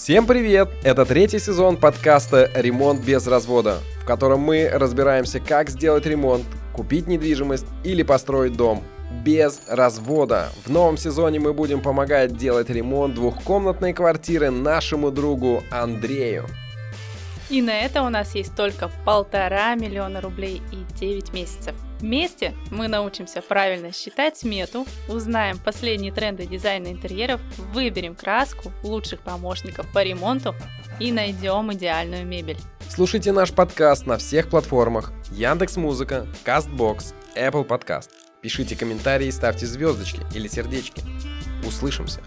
Всем привет! Это третий сезон подкаста «Ремонт без развода», в котором мы разбираемся, как сделать ремонт, купить недвижимость или построить дом без развода. В новом сезоне мы будем помогать делать ремонт двухкомнатной квартиры нашему другу Андрею. И на это у нас есть только полтора миллиона рублей и 9 месяцев. Вместе мы научимся правильно считать смету, узнаем последние тренды дизайна интерьеров, выберем краску, лучших помощников по ремонту и найдем идеальную мебель. Слушайте наш подкаст на всех платформах Яндекс Музыка, Castbox, Apple Podcast. Пишите комментарии, ставьте звездочки или сердечки. Услышимся!